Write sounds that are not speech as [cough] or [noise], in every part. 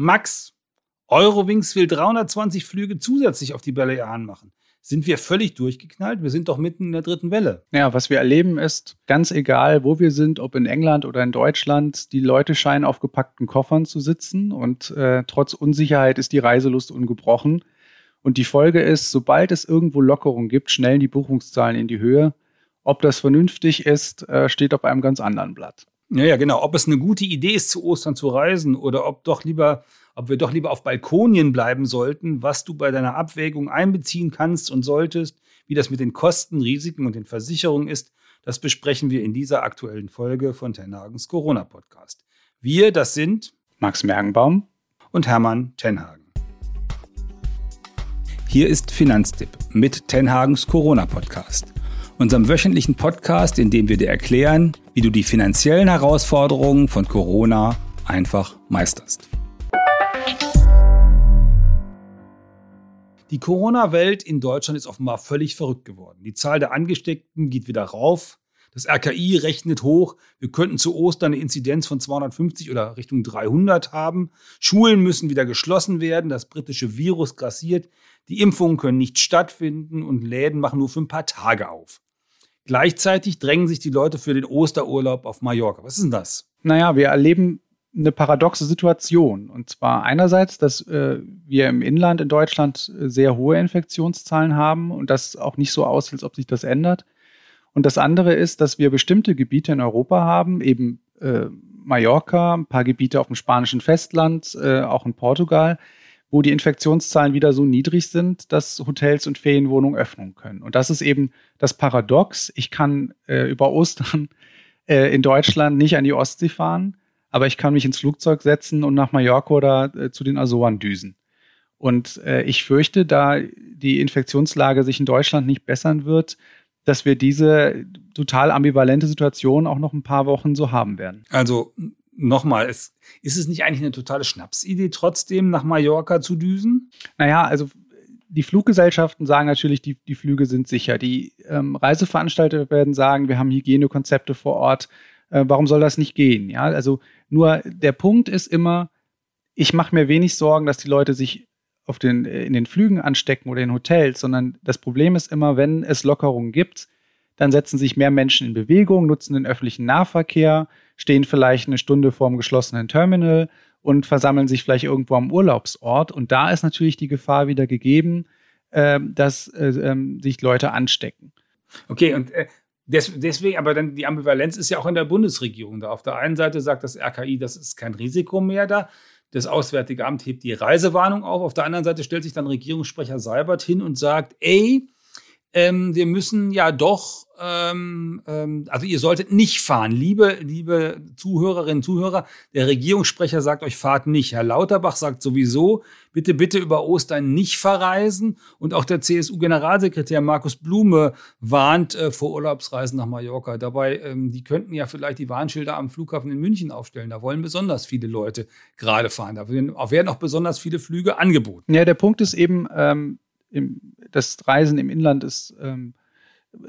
Max, Eurowings will 320 Flüge zusätzlich auf die Balearen machen. Sind wir völlig durchgeknallt? Wir sind doch mitten in der dritten Welle. Ja, was wir erleben ist, ganz egal, wo wir sind, ob in England oder in Deutschland, die Leute scheinen auf gepackten Koffern zu sitzen und äh, trotz Unsicherheit ist die Reiselust ungebrochen. Und die Folge ist, sobald es irgendwo Lockerungen gibt, schnellen die Buchungszahlen in die Höhe. Ob das vernünftig ist, äh, steht auf einem ganz anderen Blatt. Ja, ja, genau. Ob es eine gute Idee ist, zu Ostern zu reisen oder ob doch lieber, ob wir doch lieber auf Balkonien bleiben sollten, was du bei deiner Abwägung einbeziehen kannst und solltest, wie das mit den Kosten, Risiken und den Versicherungen ist, das besprechen wir in dieser aktuellen Folge von Tenhagens Corona-Podcast. Wir, das sind Max Mergenbaum und Hermann Tenhagen. Hier ist Finanztipp mit Tenhagens Corona-Podcast unserem wöchentlichen Podcast, in dem wir dir erklären, wie du die finanziellen Herausforderungen von Corona einfach meisterst. Die Corona-Welt in Deutschland ist offenbar völlig verrückt geworden. Die Zahl der Angesteckten geht wieder rauf. Das RKI rechnet hoch. Wir könnten zu Ostern eine Inzidenz von 250 oder Richtung 300 haben. Schulen müssen wieder geschlossen werden. Das britische Virus grassiert. Die Impfungen können nicht stattfinden und Läden machen nur für ein paar Tage auf. Gleichzeitig drängen sich die Leute für den Osterurlaub auf Mallorca. Was ist denn das? Naja, wir erleben eine paradoxe Situation. Und zwar einerseits, dass äh, wir im Inland in Deutschland äh, sehr hohe Infektionszahlen haben und das auch nicht so aussieht, als ob sich das ändert. Und das andere ist, dass wir bestimmte Gebiete in Europa haben, eben äh, Mallorca, ein paar Gebiete auf dem spanischen Festland, äh, auch in Portugal, wo die Infektionszahlen wieder so niedrig sind, dass Hotels und Ferienwohnungen öffnen können. Und das ist eben das Paradox. Ich kann äh, über Ostern [laughs] äh, in Deutschland nicht an die Ostsee fahren, aber ich kann mich ins Flugzeug setzen und nach Mallorca oder äh, zu den Azoren düsen. Und äh, ich fürchte, da die Infektionslage sich in Deutschland nicht bessern wird, dass wir diese total ambivalente Situation auch noch ein paar Wochen so haben werden. Also nochmal, ist, ist es nicht eigentlich eine totale Schnapsidee, trotzdem nach Mallorca zu düsen? Naja, also die Fluggesellschaften sagen natürlich, die, die Flüge sind sicher. Die ähm, Reiseveranstalter werden sagen, wir haben Hygienekonzepte vor Ort. Äh, warum soll das nicht gehen? Ja, also nur der Punkt ist immer, ich mache mir wenig Sorgen, dass die Leute sich auf den, in den Flügen anstecken oder in Hotels, sondern das Problem ist immer, wenn es Lockerungen gibt, dann setzen sich mehr Menschen in Bewegung, nutzen den öffentlichen Nahverkehr, stehen vielleicht eine Stunde vorm geschlossenen Terminal und versammeln sich vielleicht irgendwo am Urlaubsort. Und da ist natürlich die Gefahr wieder gegeben, äh, dass äh, äh, sich Leute anstecken. Okay, und äh, des, deswegen, aber dann die Ambivalenz ist ja auch in der Bundesregierung da. Auf der einen Seite sagt das RKI, das ist kein Risiko mehr da. Das Auswärtige Amt hebt die Reisewarnung auf. Auf der anderen Seite stellt sich dann Regierungssprecher Seibert hin und sagt, ey, ähm, wir müssen ja doch, ähm, ähm, also ihr solltet nicht fahren. Liebe, liebe Zuhörerinnen, Zuhörer, der Regierungssprecher sagt euch, fahrt nicht. Herr Lauterbach sagt sowieso, bitte, bitte über Ostern nicht verreisen. Und auch der CSU-Generalsekretär Markus Blume warnt äh, vor Urlaubsreisen nach Mallorca. Dabei, ähm, die könnten ja vielleicht die Warnschilder am Flughafen in München aufstellen. Da wollen besonders viele Leute gerade fahren. Da werden auch besonders viele Flüge angeboten. Ja, der Punkt ist eben, ähm, im, das Reisen im Inland ist, ähm,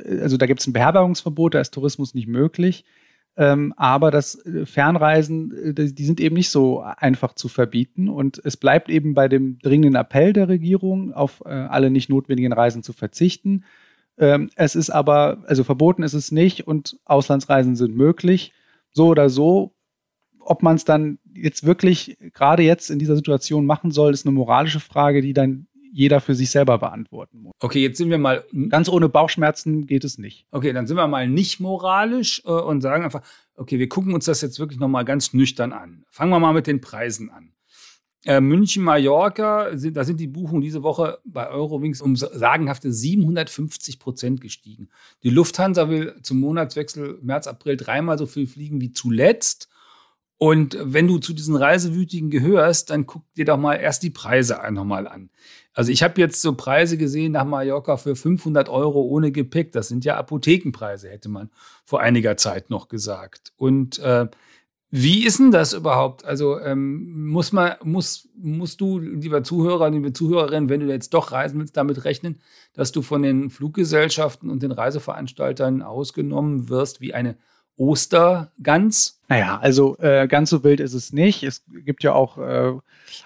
also da gibt es ein Beherbergungsverbot, da ist Tourismus nicht möglich. Ähm, aber das äh, Fernreisen, äh, die sind eben nicht so einfach zu verbieten. Und es bleibt eben bei dem dringenden Appell der Regierung, auf äh, alle nicht notwendigen Reisen zu verzichten. Ähm, es ist aber, also verboten ist es nicht und Auslandsreisen sind möglich. So oder so, ob man es dann jetzt wirklich gerade jetzt in dieser Situation machen soll, ist eine moralische Frage, die dann jeder für sich selber beantworten muss. Okay, jetzt sind wir mal. Ganz ohne Bauchschmerzen geht es nicht. Okay, dann sind wir mal nicht moralisch äh, und sagen einfach, okay, wir gucken uns das jetzt wirklich nochmal ganz nüchtern an. Fangen wir mal mit den Preisen an. Äh, München, Mallorca, sind, da sind die Buchungen diese Woche bei Eurowings um sagenhafte 750 Prozent gestiegen. Die Lufthansa will zum Monatswechsel März, April dreimal so viel fliegen wie zuletzt. Und wenn du zu diesen Reisewütigen gehörst, dann guck dir doch mal erst die Preise nochmal an. Also ich habe jetzt so Preise gesehen nach Mallorca für 500 Euro ohne Gepäck. Das sind ja Apothekenpreise, hätte man vor einiger Zeit noch gesagt. Und äh, wie ist denn das überhaupt? Also ähm, muss man, muss, musst du, lieber Zuhörer, liebe Zuhörerin, wenn du jetzt doch reisen willst, damit rechnen, dass du von den Fluggesellschaften und den Reiseveranstaltern ausgenommen wirst wie eine Ostergans? Naja, also äh, ganz so wild ist es nicht. Es gibt ja auch äh,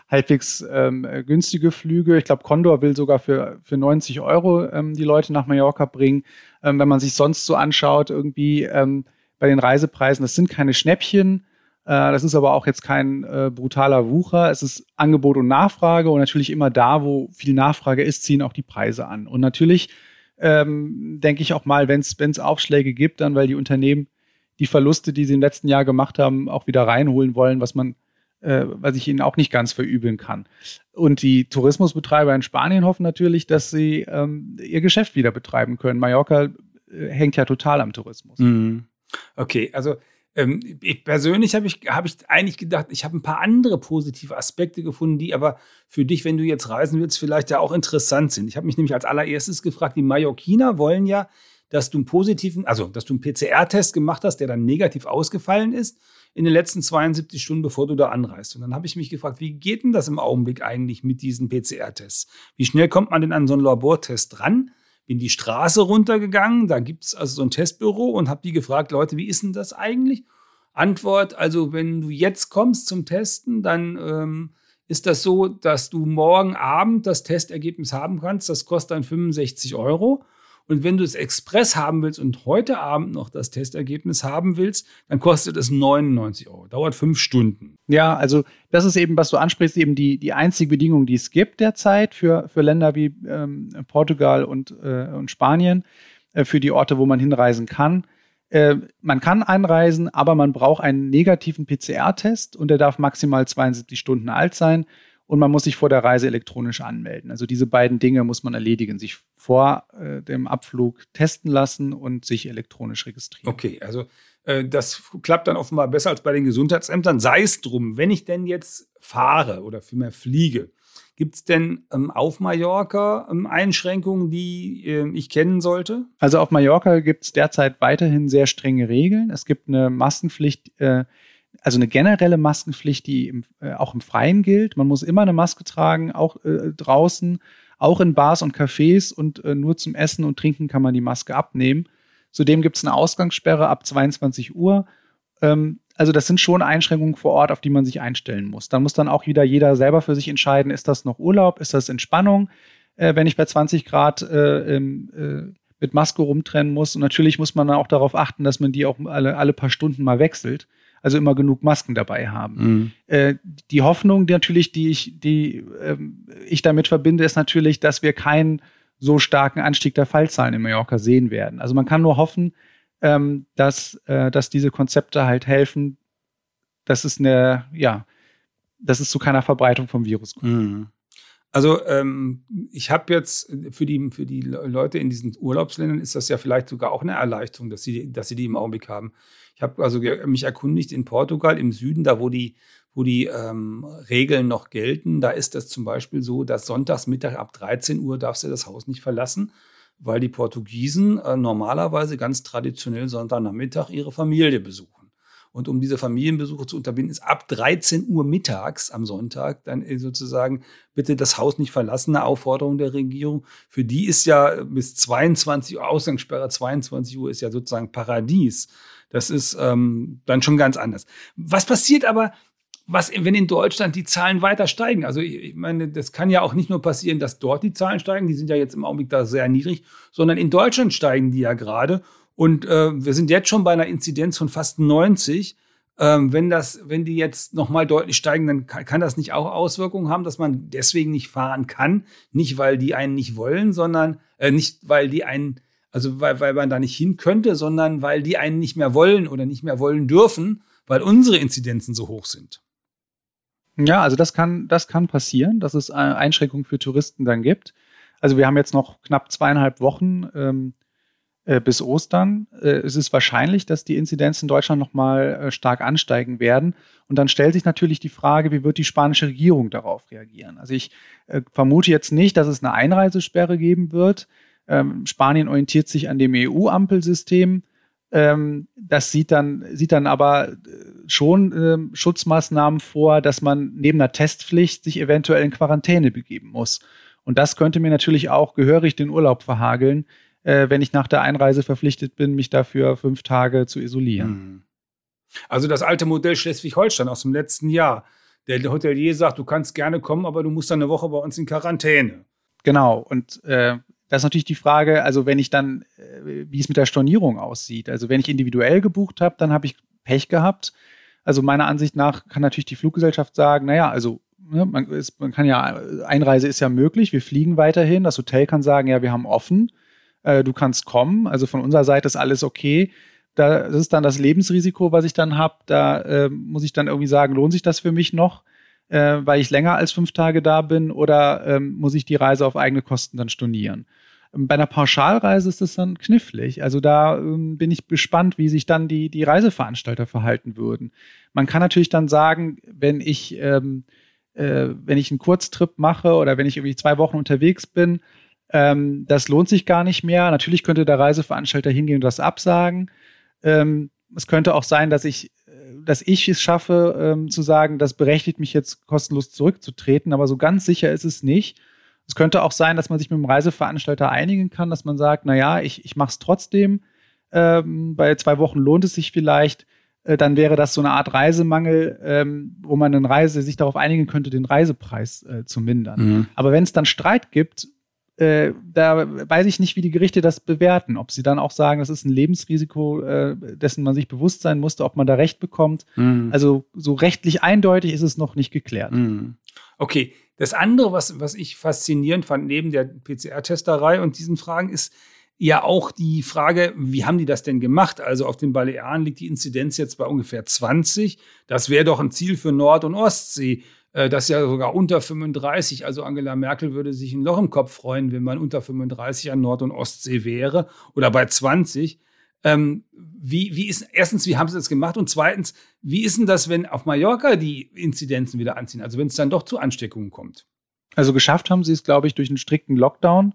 halbwegs ähm, günstige Flüge. Ich glaube, Condor will sogar für, für 90 Euro ähm, die Leute nach Mallorca bringen. Ähm, wenn man sich sonst so anschaut, irgendwie ähm, bei den Reisepreisen, das sind keine Schnäppchen. Äh, das ist aber auch jetzt kein äh, brutaler Wucher. Es ist Angebot und Nachfrage und natürlich immer da, wo viel Nachfrage ist, ziehen auch die Preise an. Und natürlich ähm, denke ich auch mal, wenn es Aufschläge gibt, dann weil die Unternehmen die Verluste, die sie im letzten Jahr gemacht haben, auch wieder reinholen wollen, was man, äh, was ich ihnen auch nicht ganz verübeln kann. Und die Tourismusbetreiber in Spanien hoffen natürlich, dass sie ähm, ihr Geschäft wieder betreiben können. Mallorca äh, hängt ja total am Tourismus. Mhm. Okay, also ähm, ich persönlich habe ich, hab ich eigentlich gedacht, ich habe ein paar andere positive Aspekte gefunden, die aber für dich, wenn du jetzt reisen willst, vielleicht ja auch interessant sind. Ich habe mich nämlich als allererstes gefragt, die Mallorquiner wollen ja, dass du einen positiven, also dass du einen PCR-Test gemacht hast, der dann negativ ausgefallen ist in den letzten 72 Stunden, bevor du da anreist. Und dann habe ich mich gefragt, wie geht denn das im Augenblick eigentlich mit diesen PCR-Tests? Wie schnell kommt man denn an so einen Labortest dran? bin die Straße runtergegangen, da gibt es also so ein Testbüro und habe die gefragt, Leute, wie ist denn das eigentlich? Antwort, also wenn du jetzt kommst zum Testen, dann ähm, ist das so, dass du morgen Abend das Testergebnis haben kannst. Das kostet dann 65 Euro. Und wenn du es express haben willst und heute Abend noch das Testergebnis haben willst, dann kostet es 99 Euro. Dauert fünf Stunden. Ja, also das ist eben, was du ansprichst, eben die, die einzige Bedingung, die es gibt derzeit für, für Länder wie ähm, Portugal und, äh, und Spanien, äh, für die Orte, wo man hinreisen kann. Äh, man kann einreisen, aber man braucht einen negativen PCR-Test und der darf maximal 72 Stunden alt sein und man muss sich vor der Reise elektronisch anmelden. Also diese beiden Dinge muss man erledigen, sich vor äh, dem Abflug testen lassen und sich elektronisch registrieren. Okay, also äh, das klappt dann offenbar besser als bei den Gesundheitsämtern. Sei es drum, wenn ich denn jetzt fahre oder vielmehr fliege, Gibt es denn ähm, auf Mallorca ähm, Einschränkungen, die äh, ich kennen sollte? Also auf Mallorca gibt es derzeit weiterhin sehr strenge Regeln. Es gibt eine Maskenpflicht äh, also eine generelle Maskenpflicht, die im, äh, auch im Freien gilt. Man muss immer eine Maske tragen, auch äh, draußen, auch in Bars und Cafés und äh, nur zum Essen und Trinken kann man die Maske abnehmen. Zudem gibt es eine Ausgangssperre ab 22 Uhr. Ähm, also das sind schon Einschränkungen vor Ort, auf die man sich einstellen muss. Dann muss dann auch wieder jeder selber für sich entscheiden, ist das noch Urlaub, ist das Entspannung, äh, wenn ich bei 20 Grad äh, äh, mit Maske rumtrennen muss. Und natürlich muss man dann auch darauf achten, dass man die auch alle, alle paar Stunden mal wechselt also immer genug Masken dabei haben. Mhm. Äh, die Hoffnung, die natürlich, die ich, die ähm, ich damit verbinde, ist natürlich, dass wir keinen so starken Anstieg der Fallzahlen in Mallorca sehen werden. Also man kann nur hoffen, ähm, dass, äh, dass diese Konzepte halt helfen, dass es eine, ja, dass es zu keiner Verbreitung vom Virus kommt. Mhm. Also ähm, ich habe jetzt für die, für die Leute in diesen Urlaubsländern ist das ja vielleicht sogar auch eine Erleichterung, dass sie, dass sie die im Augenblick haben. Ich habe also mich erkundigt in Portugal im Süden, da wo die, wo die ähm, Regeln noch gelten. Da ist es zum Beispiel so, dass Sonntagsmittag ab 13 Uhr darfst du das Haus nicht verlassen, weil die Portugiesen äh, normalerweise ganz traditionell Sonntagnachmittag ihre Familie besuchen. Und um diese Familienbesuche zu unterbinden, ist ab 13 Uhr mittags am Sonntag dann äh, sozusagen bitte das Haus nicht verlassen, eine Aufforderung der Regierung. Für die ist ja bis 22 Uhr, Ausgangssperre 22 Uhr ist ja sozusagen Paradies. Das ist ähm, dann schon ganz anders. Was passiert aber, was, wenn in Deutschland die Zahlen weiter steigen? Also ich meine, das kann ja auch nicht nur passieren, dass dort die Zahlen steigen, die sind ja jetzt im Augenblick da sehr niedrig, sondern in Deutschland steigen die ja gerade. Und äh, wir sind jetzt schon bei einer Inzidenz von fast 90. Ähm, wenn, das, wenn die jetzt nochmal deutlich steigen, dann kann, kann, das nicht auch Auswirkungen haben, dass man deswegen nicht fahren kann. Nicht, weil die einen nicht wollen, sondern äh, nicht, weil die einen also weil, weil man da nicht hin könnte, sondern weil die einen nicht mehr wollen oder nicht mehr wollen dürfen, weil unsere Inzidenzen so hoch sind. Ja, also das kann, das kann passieren, dass es Einschränkungen für Touristen dann gibt. Also wir haben jetzt noch knapp zweieinhalb Wochen ähm, äh, bis Ostern. Äh, es ist wahrscheinlich, dass die Inzidenzen in Deutschland nochmal äh, stark ansteigen werden. Und dann stellt sich natürlich die Frage, wie wird die spanische Regierung darauf reagieren? Also ich vermute jetzt nicht, dass es eine Einreisesperre geben wird. Ähm, Spanien orientiert sich an dem EU-Ampelsystem. Ähm, das sieht dann, sieht dann aber schon äh, Schutzmaßnahmen vor, dass man neben einer Testpflicht sich eventuell in Quarantäne begeben muss. Und das könnte mir natürlich auch gehörig den Urlaub verhageln, äh, wenn ich nach der Einreise verpflichtet bin, mich dafür fünf Tage zu isolieren. Mhm. Also das alte Modell Schleswig-Holstein aus dem letzten Jahr. Der Hotelier sagt, du kannst gerne kommen, aber du musst dann eine Woche bei uns in Quarantäne. Genau. Und äh, das ist natürlich die Frage, also wenn ich dann, äh, wie es mit der Stornierung aussieht. Also wenn ich individuell gebucht habe, dann habe ich Pech gehabt. Also meiner Ansicht nach kann natürlich die Fluggesellschaft sagen, naja, also ne, man, ist, man kann ja, Einreise ist ja möglich, wir fliegen weiterhin. Das Hotel kann sagen, ja, wir haben offen, äh, du kannst kommen. Also von unserer Seite ist alles okay da, das ist dann das Lebensrisiko, was ich dann habe. Da äh, muss ich dann irgendwie sagen, lohnt sich das für mich noch, äh, weil ich länger als fünf Tage da bin oder ähm, muss ich die Reise auf eigene Kosten dann stornieren? Ähm, bei einer Pauschalreise ist das dann knifflig. Also da ähm, bin ich gespannt, wie sich dann die, die Reiseveranstalter verhalten würden. Man kann natürlich dann sagen, wenn ich, ähm, äh, wenn ich einen Kurztrip mache oder wenn ich irgendwie zwei Wochen unterwegs bin, ähm, das lohnt sich gar nicht mehr. Natürlich könnte der Reiseveranstalter hingehen und das absagen. Ähm, es könnte auch sein, dass ich, dass ich es schaffe, ähm, zu sagen, das berechtigt mich jetzt kostenlos zurückzutreten, aber so ganz sicher ist es nicht. Es könnte auch sein, dass man sich mit dem Reiseveranstalter einigen kann, dass man sagt, naja, ich, ich mache es trotzdem. Ähm, bei zwei Wochen lohnt es sich vielleicht. Äh, dann wäre das so eine Art Reisemangel, ähm, wo man eine Reise sich darauf einigen könnte, den Reisepreis äh, zu mindern. Mhm. Aber wenn es dann Streit gibt, äh, da weiß ich nicht, wie die Gerichte das bewerten. Ob sie dann auch sagen, das ist ein Lebensrisiko, äh, dessen man sich bewusst sein musste, ob man da Recht bekommt. Mhm. Also so rechtlich eindeutig ist es noch nicht geklärt. Mhm. Okay, das andere, was, was ich faszinierend fand, neben der PCR-Testerei und diesen Fragen, ist ja auch die Frage, wie haben die das denn gemacht? Also auf den Balearen liegt die Inzidenz jetzt bei ungefähr 20. Das wäre doch ein Ziel für Nord- und Ostsee. Äh, das ist ja sogar unter 35. Also Angela Merkel würde sich ein Loch im Kopf freuen, wenn man unter 35 an Nord- und Ostsee wäre oder bei 20. Ähm, wie, wie ist, erstens, wie haben sie das gemacht? Und zweitens, wie ist denn das, wenn auf Mallorca die Inzidenzen wieder anziehen? Also wenn es dann doch zu Ansteckungen kommt? Also geschafft haben sie es, glaube ich, durch einen strikten Lockdown.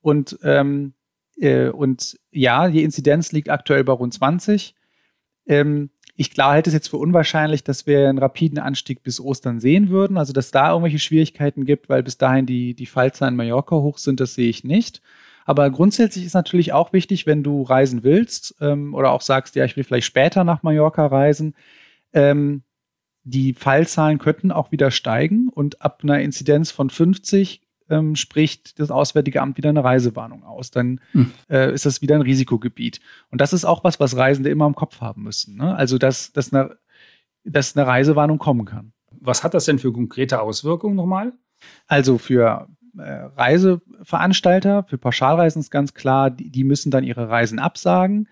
Und, ähm, äh, und ja, die Inzidenz liegt aktuell bei rund 20. Ähm, ich klar halte es jetzt für unwahrscheinlich, dass wir einen rapiden Anstieg bis Ostern sehen würden. Also, dass da irgendwelche Schwierigkeiten gibt, weil bis dahin die, die Fallzahlen in Mallorca hoch sind, das sehe ich nicht. Aber grundsätzlich ist natürlich auch wichtig, wenn du reisen willst ähm, oder auch sagst, ja, ich will vielleicht später nach Mallorca reisen, ähm, die Fallzahlen könnten auch wieder steigen und ab einer Inzidenz von 50 ähm, spricht das Auswärtige Amt wieder eine Reisewarnung aus. Dann hm. äh, ist das wieder ein Risikogebiet. Und das ist auch was, was Reisende immer im Kopf haben müssen. Ne? Also, dass, dass, eine, dass eine Reisewarnung kommen kann. Was hat das denn für konkrete Auswirkungen nochmal? Also für äh, Reiseveranstalter, für Pauschalreisen ist ganz klar, die, die müssen dann ihre Reisen absagen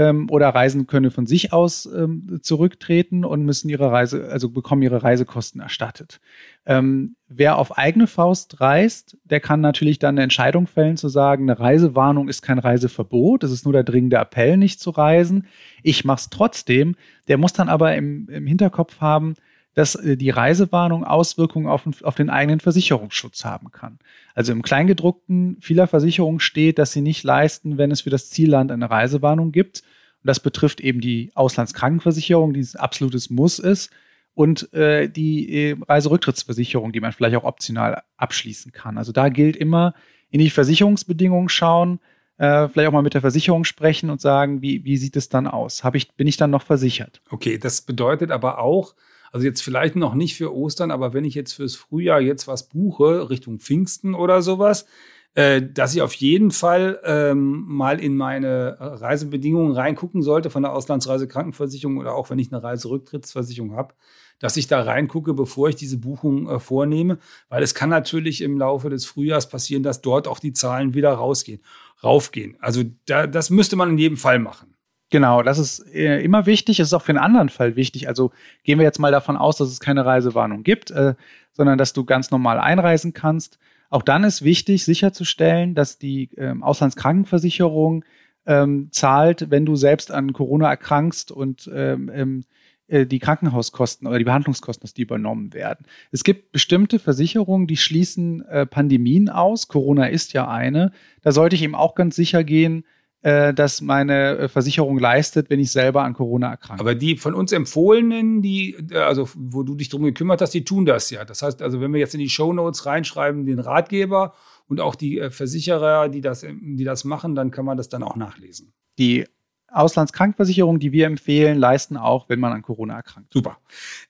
ähm, oder Reisen können von sich aus ähm, zurücktreten und müssen ihre Reise, also bekommen ihre Reisekosten erstattet. Ähm, wer auf eigene Faust reist, der kann natürlich dann eine Entscheidung fällen, zu sagen, eine Reisewarnung ist kein Reiseverbot, es ist nur der dringende Appell, nicht zu reisen. Ich mache es trotzdem. Der muss dann aber im, im Hinterkopf haben, dass äh, die Reisewarnung Auswirkungen auf, auf, den eigenen Versicherungsschutz haben kann. Also im Kleingedruckten vieler Versicherungen steht, dass sie nicht leisten, wenn es für das Zielland eine Reisewarnung gibt. Und das betrifft eben die Auslandskrankenversicherung, die ein absolutes Muss ist, und äh, die äh, Reiserücktrittsversicherung, die man vielleicht auch optional abschließen kann. Also da gilt immer in die Versicherungsbedingungen schauen, äh, vielleicht auch mal mit der Versicherung sprechen und sagen, wie, wie sieht es dann aus? Hab ich, bin ich dann noch versichert? Okay, das bedeutet aber auch, also jetzt vielleicht noch nicht für Ostern, aber wenn ich jetzt fürs Frühjahr jetzt was buche, Richtung Pfingsten oder sowas, äh, dass ich auf jeden Fall ähm, mal in meine Reisebedingungen reingucken sollte von der Auslandsreisekrankenversicherung oder auch wenn ich eine Reiserücktrittsversicherung habe, dass ich da reingucke, bevor ich diese Buchung äh, vornehme, weil es kann natürlich im Laufe des Frühjahrs passieren, dass dort auch die Zahlen wieder rausgehen, raufgehen. Also da, das müsste man in jedem Fall machen. Genau, das ist äh, immer wichtig. Es ist auch für einen anderen Fall wichtig. Also gehen wir jetzt mal davon aus, dass es keine Reisewarnung gibt, äh, sondern dass du ganz normal einreisen kannst. Auch dann ist wichtig, sicherzustellen, dass die äh, Auslandskrankenversicherung ähm, zahlt, wenn du selbst an Corona erkrankst und ähm, ähm, äh, die Krankenhauskosten oder die Behandlungskosten, dass die übernommen werden. Es gibt bestimmte Versicherungen, die schließen äh, Pandemien aus. Corona ist ja eine. Da sollte ich eben auch ganz sicher gehen, das meine äh, Versicherung leistet, wenn ich selber an Corona erkranke. Aber die von uns empfohlenen, die, äh, also wo du dich drum gekümmert hast, die tun das ja. Das heißt, also wenn wir jetzt in die Show Notes reinschreiben, den Ratgeber und auch die Versicherer, die das, die das machen, dann kann man das dann auch nachlesen. Die Auslandskrankenversicherung, die wir empfehlen, leisten auch, wenn man an Corona erkrankt. Super.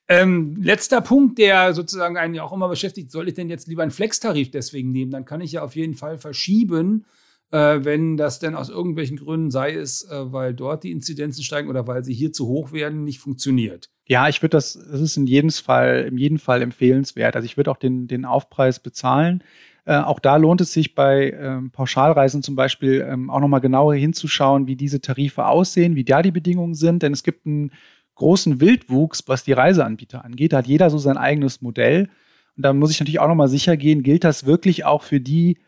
Ähm, letzter Punkt, der sozusagen einen ja auch immer beschäftigt, soll ich denn jetzt lieber einen Flex-Tarif deswegen nehmen? Dann kann ich ja auf jeden Fall verschieben äh, wenn das denn aus irgendwelchen Gründen, sei es, äh, weil dort die Inzidenzen steigen oder weil sie hier zu hoch werden, nicht funktioniert. Ja, ich würde das, das ist in jedem Fall, in jedem Fall empfehlenswert. Also ich würde auch den, den Aufpreis bezahlen. Äh, auch da lohnt es sich bei ähm, Pauschalreisen zum Beispiel ähm, auch nochmal genauer hinzuschauen, wie diese Tarife aussehen, wie da die Bedingungen sind. Denn es gibt einen großen Wildwuchs, was die Reiseanbieter angeht. Da hat jeder so sein eigenes Modell. Und da muss ich natürlich auch nochmal sicher gehen, gilt das wirklich auch für die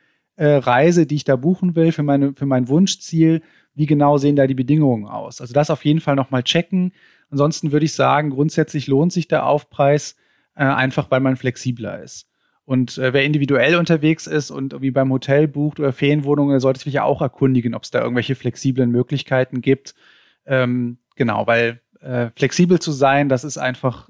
äh, Reise, die ich da buchen will, für, meine, für mein Wunschziel, wie genau sehen da die Bedingungen aus? Also das auf jeden Fall nochmal checken. Ansonsten würde ich sagen, grundsätzlich lohnt sich der Aufpreis äh, einfach, weil man flexibler ist. Und äh, wer individuell unterwegs ist und wie beim Hotel bucht oder Ferienwohnungen, sollte sich ja auch erkundigen, ob es da irgendwelche flexiblen Möglichkeiten gibt. Ähm, genau, weil äh, flexibel zu sein, das ist einfach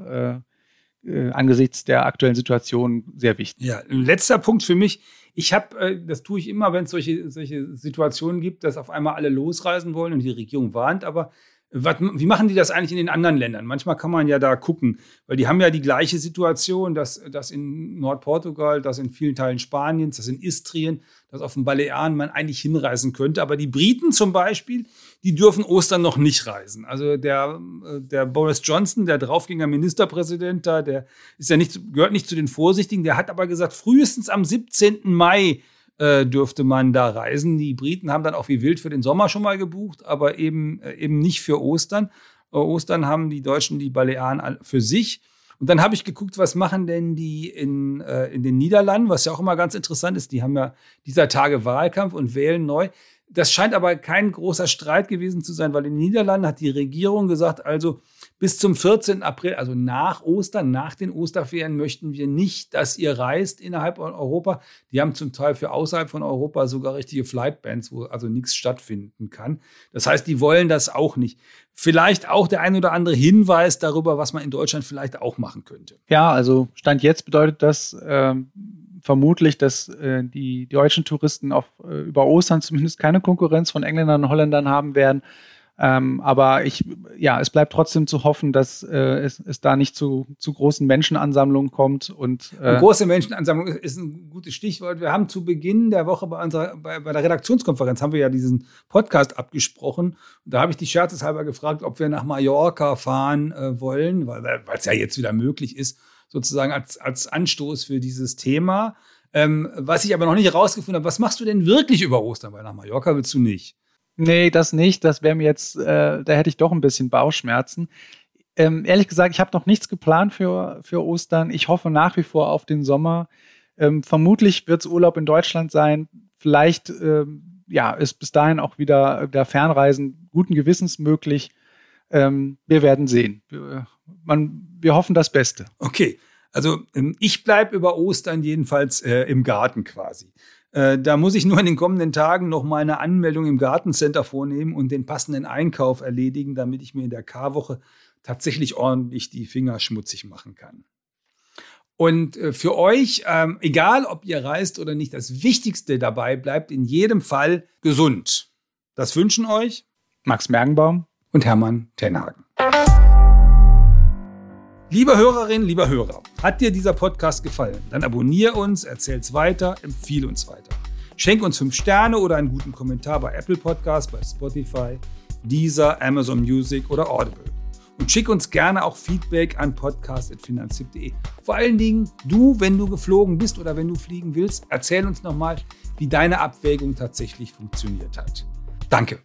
äh, angesichts der aktuellen Situation sehr wichtig. Ja, letzter Punkt für mich. Ich habe, äh, das tue ich immer, wenn es solche, solche Situationen gibt, dass auf einmal alle losreisen wollen und die Regierung warnt, aber was, wie machen die das eigentlich in den anderen Ländern? Manchmal kann man ja da gucken, weil die haben ja die gleiche Situation, dass, dass in Nordportugal, dass in vielen Teilen Spaniens, dass in Istrien, dass auf den Balearen man eigentlich hinreisen könnte. Aber die Briten zum Beispiel, die dürfen Ostern noch nicht reisen. Also der, der Boris Johnson, der draufgänger Ministerpräsident da, der ist ja nicht, gehört nicht zu den Vorsichtigen, der hat aber gesagt, frühestens am 17. Mai äh, dürfte man da reisen. Die Briten haben dann auch wie wild für den Sommer schon mal gebucht, aber eben, äh, eben nicht für Ostern. Äh, Ostern haben die Deutschen die Balearen für sich. Und dann habe ich geguckt, was machen denn die in, in den Niederlanden, was ja auch immer ganz interessant ist. Die haben ja dieser Tage Wahlkampf und wählen neu. Das scheint aber kein großer Streit gewesen zu sein, weil in den Niederlanden hat die Regierung gesagt, also bis zum 14. April, also nach Ostern, nach den Osterferien, möchten wir nicht, dass ihr reist innerhalb von Europa. Die haben zum Teil für außerhalb von Europa sogar richtige Flightbands, wo also nichts stattfinden kann. Das heißt, die wollen das auch nicht. Vielleicht auch der ein oder andere Hinweis darüber, was man in Deutschland vielleicht auch machen könnte. Ja, also Stand jetzt bedeutet das, ähm vermutlich, dass äh, die, deutschen Touristen auf, äh, über Ostern zumindest keine Konkurrenz von Engländern und Holländern haben werden. Ähm, aber ich, ja, es bleibt trotzdem zu hoffen, dass äh, es, es da nicht zu, zu großen Menschenansammlungen kommt. Und, äh große Menschenansammlung ist ein gutes Stichwort. Wir haben zu Beginn der Woche bei unserer, bei, bei der Redaktionskonferenz haben wir ja diesen Podcast abgesprochen. Und da habe ich die scherzeshalber gefragt, ob wir nach Mallorca fahren äh, wollen, weil es ja jetzt wieder möglich ist sozusagen als, als Anstoß für dieses Thema. Ähm, was ich aber noch nicht herausgefunden habe, was machst du denn wirklich über Ostern? Weil nach Mallorca willst du nicht. Nee, das nicht. Das wäre mir jetzt, äh, da hätte ich doch ein bisschen Bauchschmerzen. Ähm, ehrlich gesagt, ich habe noch nichts geplant für, für Ostern. Ich hoffe nach wie vor auf den Sommer. Ähm, vermutlich wird es Urlaub in Deutschland sein. Vielleicht ähm, ja, ist bis dahin auch wieder der Fernreisen guten Gewissens möglich. Ähm, wir werden sehen. Wir, man, wir hoffen das Beste. Okay, also ähm, ich bleibe über Ostern jedenfalls äh, im Garten quasi. Äh, da muss ich nur in den kommenden Tagen noch mal eine Anmeldung im Gartencenter vornehmen und den passenden Einkauf erledigen, damit ich mir in der Karwoche tatsächlich ordentlich die Finger schmutzig machen kann. Und äh, für euch, ähm, egal ob ihr reist oder nicht, das Wichtigste dabei bleibt in jedem Fall gesund. Das wünschen euch Max Mergenbaum und Hermann Tenhagen. Liebe Hörerin, lieber Hörer, hat dir dieser Podcast gefallen? Dann abonniere uns, erzähl's weiter, empfehle uns weiter. Schenk uns fünf Sterne oder einen guten Kommentar bei Apple Podcasts, bei Spotify, Deezer, Amazon Music oder Audible. Und schick uns gerne auch Feedback an podcast.finanztipp.de. Vor allen Dingen du, wenn du geflogen bist oder wenn du fliegen willst, erzähl uns nochmal, wie deine Abwägung tatsächlich funktioniert hat. Danke.